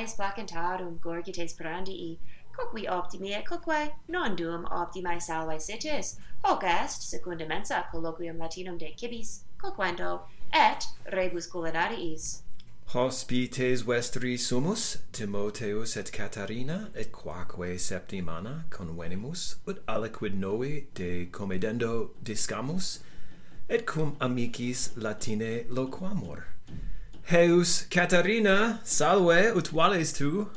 panes placentarum gorgites perandii, coqui optimi et coque non duum optimae salvae sitis, hoc est, secunda mensa colloquium latinum de cibis, coquendo, et rebus culinariis. Hospites vestri sumus, Timoteus et Catarina, et quaque septimana convenimus, ut aliquid novi de comedendo discamus, et cum amicis Latine loquamur. Heus Katarina, salve, ut vales tu?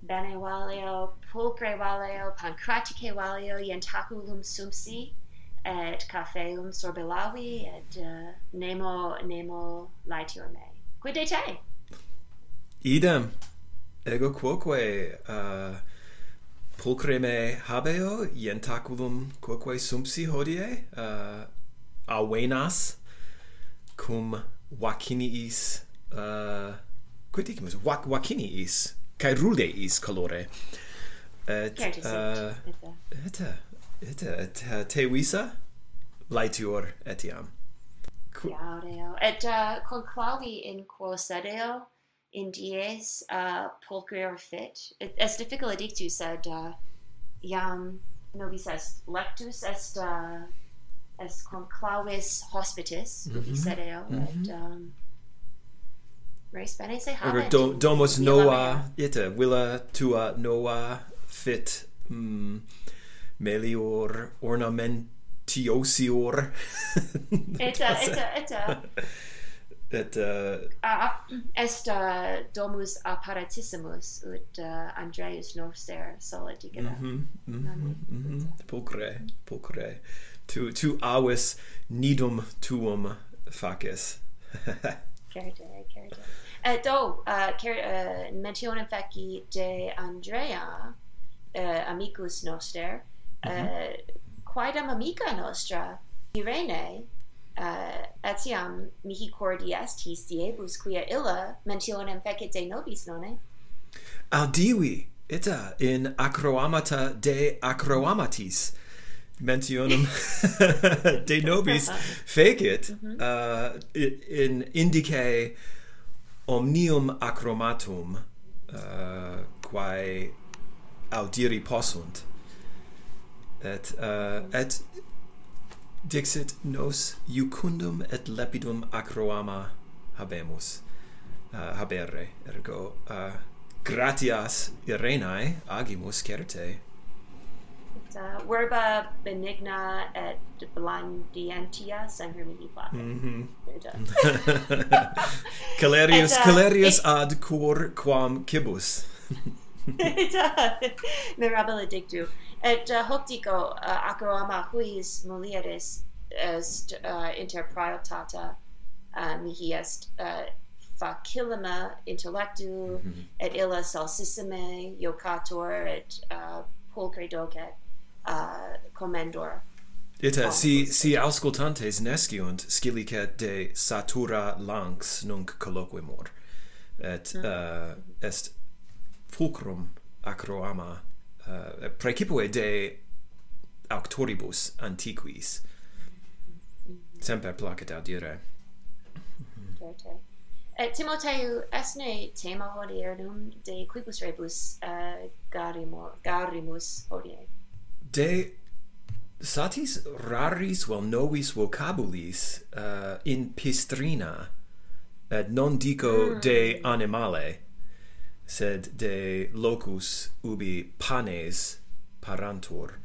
Bene valeo, pulcre valeo, pancratice valeo, ientaculum sumsi, et cafeum sorbilavi, et uh, nemo, nemo laetior me. Quid te? Idem, ego quoque uh, pulcre me habeo, ientaculum quoque sumsi hodie, uh, avenas, cum vaciniis uh, quid dicimus vac vaciniis cae rudeis colore et uh, eta. eta et uh, te visa laetior etiam. Qu et uh, conclavi in quo sedeo in dies uh, pulchrior fit? Et, est difficile dictus sed uh, iam nobis est lectus est uh, est conclavis hospitis, mm -hmm. dicereo, mm -hmm. et um, res bene se habet. do, domus noa ita villa tua noa fit mm, melior ornamentiosior. eta, eta, eta. et uh, uh, est uh, domus apparatissimus ut uh, andreas noster solidigena Mhm. Mm mhm. Mm mm. Pulcre, pulcre tu tu avis nidum tuum faces Certe, certe. Et do, uh, cer, uh, mentionem feci de Andrea, uh, amicus noster, mm -hmm. uh, quaedam amica nostra, Irene, uh, etiam mihi cordi est his diebus quia illa mentionem fecit de nobis, nonne? Audivi, ita, in acroamata de acroamatis, mentionum de nobis fecit mm -hmm. uh, in indice omnium acromatum uh, quae audiri possunt et uh, et dixit nos iucundum et lepidum acroama habemus uh, habere ergo uh, gratias irenae agimus certe uh, verba benigna et blandientia sangre mihi placet. Mm -hmm. Calerius, uh, Calerius it, ad cor quam cibus. et uh, mirabile dictu. Et uh, hoc dico, uh, acerama huiis mulieris est uh, inter praeotata uh, mihi est uh, facilima intellectu mm -hmm. et illa salsissime iocator et uh, pulcre docet uh, commendor. Ita, si, si auscultantes nesciunt, scilicet de satura lanx nunc colloquimur, et mm. uh, est fulcrum acroama uh, praecipue de auctoribus antiquis. Semper placet audire. Certe. Et Timoteu, esne tema hodiernum de quibus rebus uh, garimor, garimus hodie? de satis raris vel novis vocabulis uh, in pistrina et non dico mm. de animale sed de locus ubi panes parantur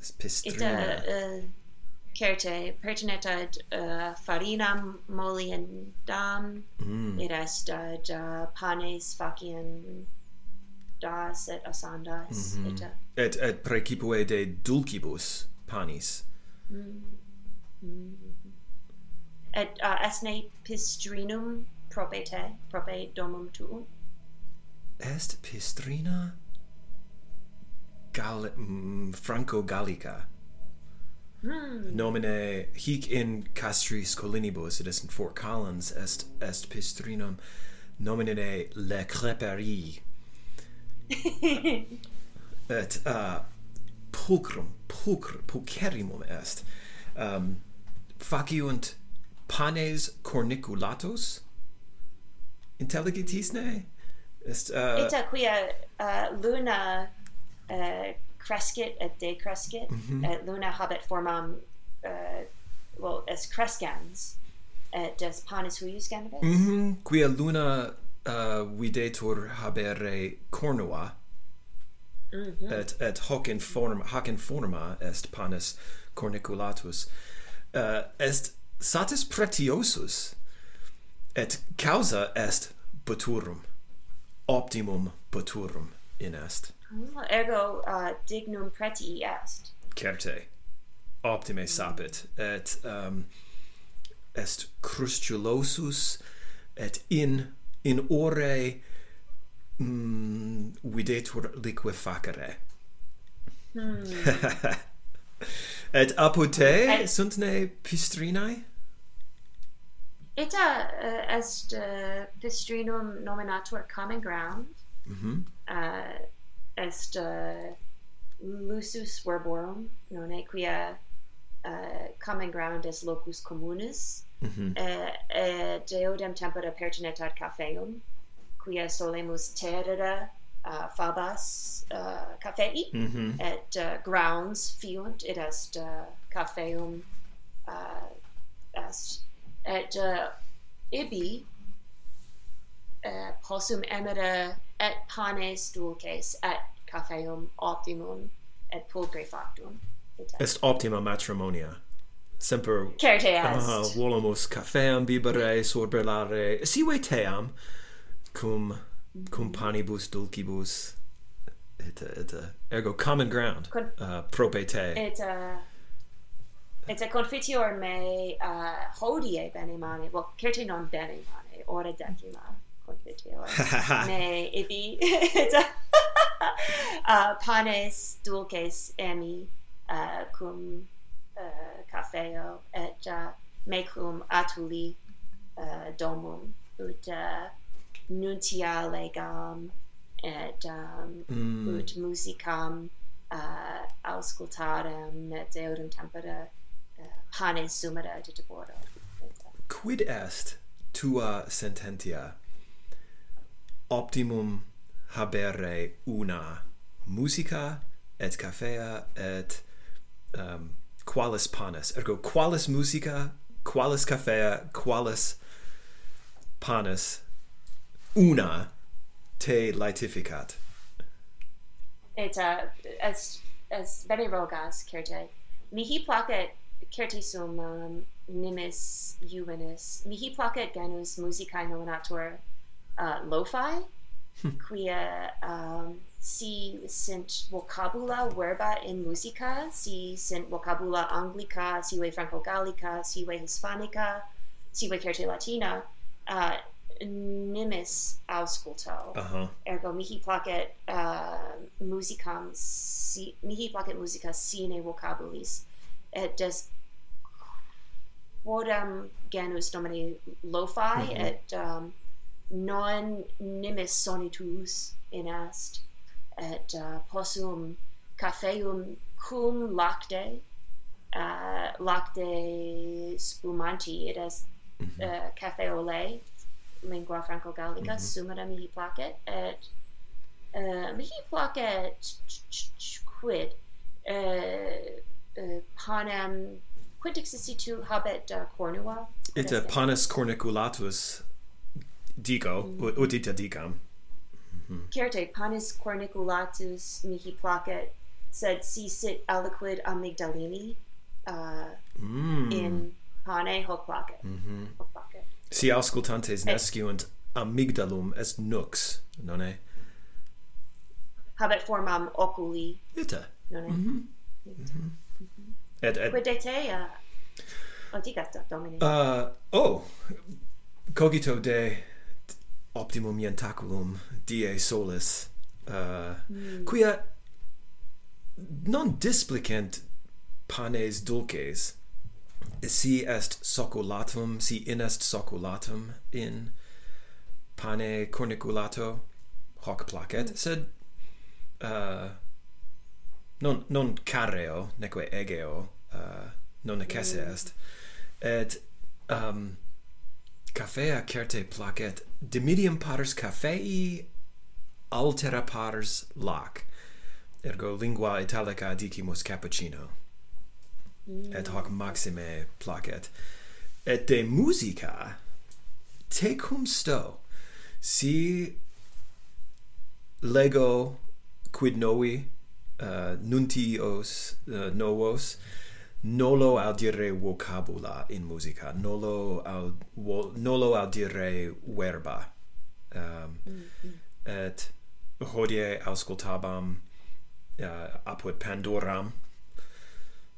es pistrina Ita, uh, certe pertinet ad uh, farinam moliendam mm. id est ad uh, panes faciam das et asandas mm -hmm. et et et precipue de dulcibus panis mm -hmm. et uh, esne pistrinum prope te prope domum tuum est pistrina Gal mm, franco gallica Mm. Nomine hic in castris collinibus, et est in Fort Collins, est, est pistrinum, nomine le creperie, et uh, pulcrum, pulcr, pulcherimum est. Um, faciunt panes corniculatos intelligitisne? Est, uh, et quia uh, luna uh, crescit et decrescit, mm -hmm. et luna habet formam, uh, well, es crescans, et des panis huius ganabes? Mm -hmm. Quia luna uh, videtur habere cornua. Mm -hmm. et et hoc in forma hoc in forma est panis corniculatus. Uh, est satis pretiosus et causa est buturum optimum buturum in est. Ah, ergo uh, dignum pretii est. Certe. Optime mm. sapit. Et um, est crustulosus et in in ore mm, videtur liquefacere. Mm. Et apud te Et... sunt ne pistrinae? Eta uh, eh, est uh, pistrinum nominatur common ground. Mm -hmm. uh, est uh, lusus verborum, non quia uh, common ground est locus communis mm -hmm. deodem tempora pertinetat cafeum quia solemus terere uh, fabas uh, cafei mm -hmm. et uh, grounds fiunt id est uh, cafeum uh, est et uh, ibi uh, possum emere et panes dulces et cafeum optimum et pulcre factum et est optima matrimonia semper certe est uh, volamus cafeam bibere sorbellare sive team cum cum panibus dulcibus et et ergo common ground Con uh, prope te. Et uh, et confitior me uh, hodie bene mane well certe non bene mane ora decima confitior me ibi et uh, panes dulces emi uh, cum uh, cafeo et uh, mecum atuli uh, domum ut uh, nuntia legam et um, mm. ut musicam uh, auscultarem et eodem tempora uh, panes sumera de deboro. Quid est tua sententia optimum habere una musica et cafea et um, qualis panis. Ergo qualis musica qualis cafea qualis panis una te laetificat et uh, as as bene rogas certe mihi placet certe sum um, nimis juvenis mihi placet genus musicae nominator uh, lo-fi? quia um, si sint vocabula verba in musica, si sint vocabula anglica, sive franco-gallica, sive hispanica, sive certe latina, uh, nimis ausculto. Uh -huh. Ergo mihi placet uh, musicam, si, mihi placet musica sine vocabulis, et des quodam genus nomine lo-fi, mm -hmm. et um, non nimis sonitus in est et uh, possum cafeum cum lacte uh, lacte spumanti it est mm -hmm. uh, cafe au lait lingua franco gallica mm -hmm. sumera mihi placet et uh, mihi placet quid uh, uh, panem quid existitu habet uh, cornua it's a panis corniculatus dico ut utita dicam certe panis corniculatus mihi placet sed si sit aliquid amygdalini uh, mm. in pane hoc placet. Mm -hmm. hoc placet. Si auscultantes nesciunt amygdalum est nux nonne habet formam oculi. Ita. Nonne mm mm-hmm. Mm -hmm. et et. Quid de te uh, antigas domine uh, oh cogito de optimum ientaculum die solis uh, mm. quia non displicent panes dulces si est soculatum si in est soculatum in pane corniculato hoc placet mm. sed uh, non non carreo neque egeo uh, non necesse mm. est et um Cafea certe placet. Dimidium paters cafei altera paters lac. Ergo lingua italica dicimus cappuccino. Mm. et hoc maxime placet. Et de musica tecum sto si lego quid novi uh, nuntios uh, novos nolo audire vocabula in musica. Nolo aud vo, nolo audire verba. Um, mm -hmm. et hodie auscultabam uh, apud pandoram.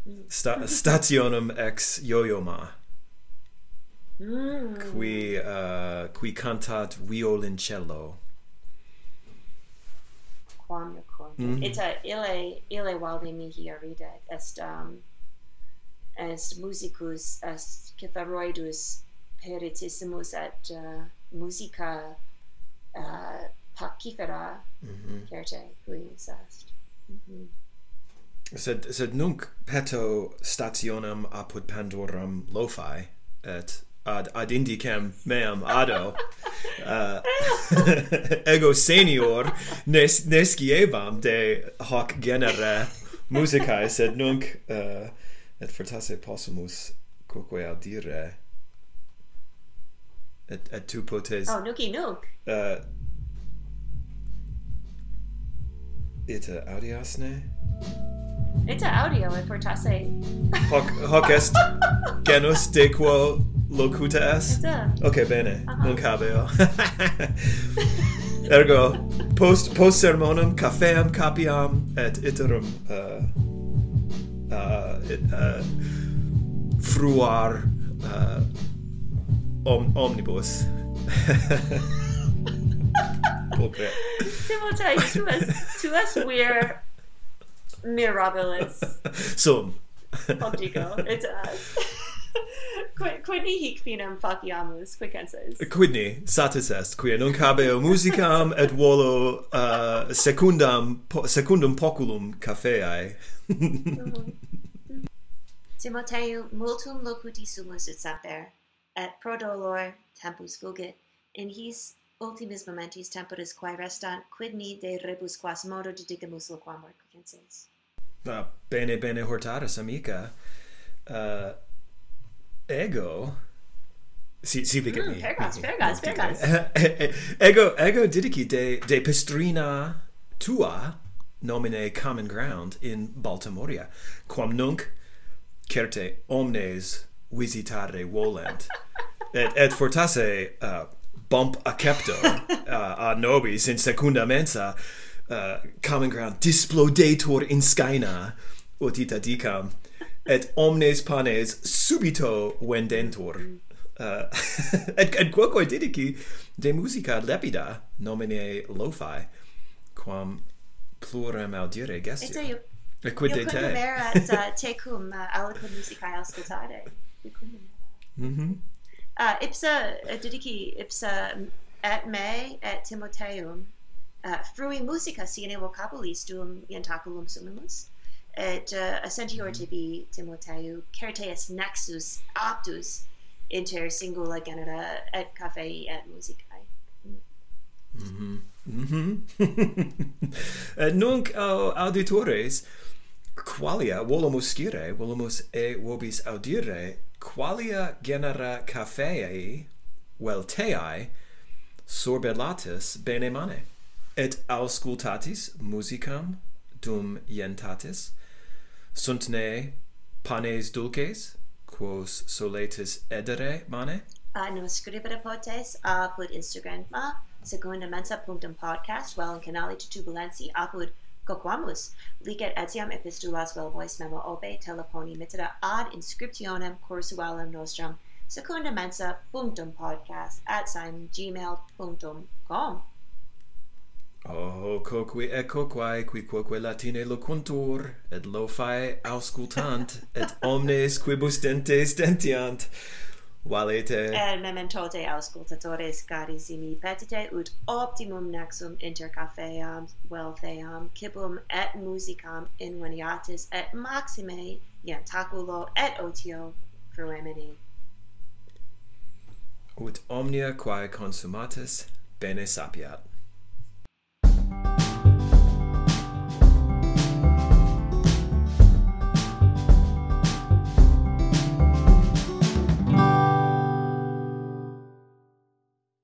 Mm. Sta stationum ex yoyoma. Mm. qui uh, qui cantat violoncello. Quam mm. -hmm. it's ille ile ile valde mihi arida est um est musicus est Cetharoidus peritissimus et uh, musica uh, pacifera mm -hmm. certe cuius est. Mm -hmm. Sed, sed nunc peto stationem apud Pandoram lofi et ad, ad indicem meam ado, uh, ego senior nes, nesciebam de hoc genere musicae, sed nunc uh, et fortasse possumus quoque audire et et tu potes oh nuki nuk uh, ita audiasne? Ita audio et fortasse. Hoc hoc est genus de quo locuta est? Ita. okay bene uh -huh. nunc habeo oh. ergo post post sermonum cafeam capiam et iterum uh, uh, uh, fruar uh, om, omnibus. Popre. Timotei, to us, tu es we're mirabilis. Sum. Obdico, it's us. Quid, quidni hic finem faciamus, quicenses? Quidni, satis est, quia nunc habeo musicam et volo uh, secundam, po, secundum poculum cafeae. Uhuh. Timotheum multum locuti sumus et semper, et pro dolor tempus fugit, in his ultimis momentis temporis quae restant, quid ni de rebus quas modo didicamus loquam quicenses. Uh, ah, bene, bene hortatus, amica. Uh, ego? Si si viget mm, me pergas pergas pergas ego ego didici de de pistrina tua nomine common ground in baltimoria quam nunc certe omnes visitare volent et et fortasse uh, bump accepto uh, a nobis in secunda mensa uh, common ground displodetur in scaena utita dicam et omnes panes subito vendentur. Uh, et, et quoque didici de musica lepida nomine lo-fi quam pluram audire gestio. Et E quid de te? Io quid uh, te cum uh, aliquid musicae auscultare. Mhm. Uh, ipsa uh, didici ipsa et me et Timoteum uh, frui musica sine vocabulis duum ientaculum sumimus et uh, assentior mm-hmm. tibi Timoteu certeus nexus aptus inter singula genera et cafei et musica Mhm. Mm mhm. Nunc uh, auditores qualia volumus scire, volumus e vobis audire, qualia genera cafeae vel teae sorbellatis bene mane et auscultatis musicam dum ientatis sunt ne panes dulces quos soletis edere mane ah, annum scribere potes apud Instagram ma secunda mensa punctum podcast vel in canali tutulensi apud coquamus licet etiam epistulas vel voice memo obe teleponi mittera ad inscriptionem cursualem nostrum secunda mensa punctum podcast at sim gmail.com Oh, coque e coquae, qui quoque Latine locuntur, et lo fae auscultant, et omnes quibus dentes dentiant valete el memento de auscultatores carissimi petite ut optimum nexum inter cafeam wealtheam cibum et musicam inveniatis et maxime ientaculo et otio fruemini ut omnia quae consumatis bene sapiat.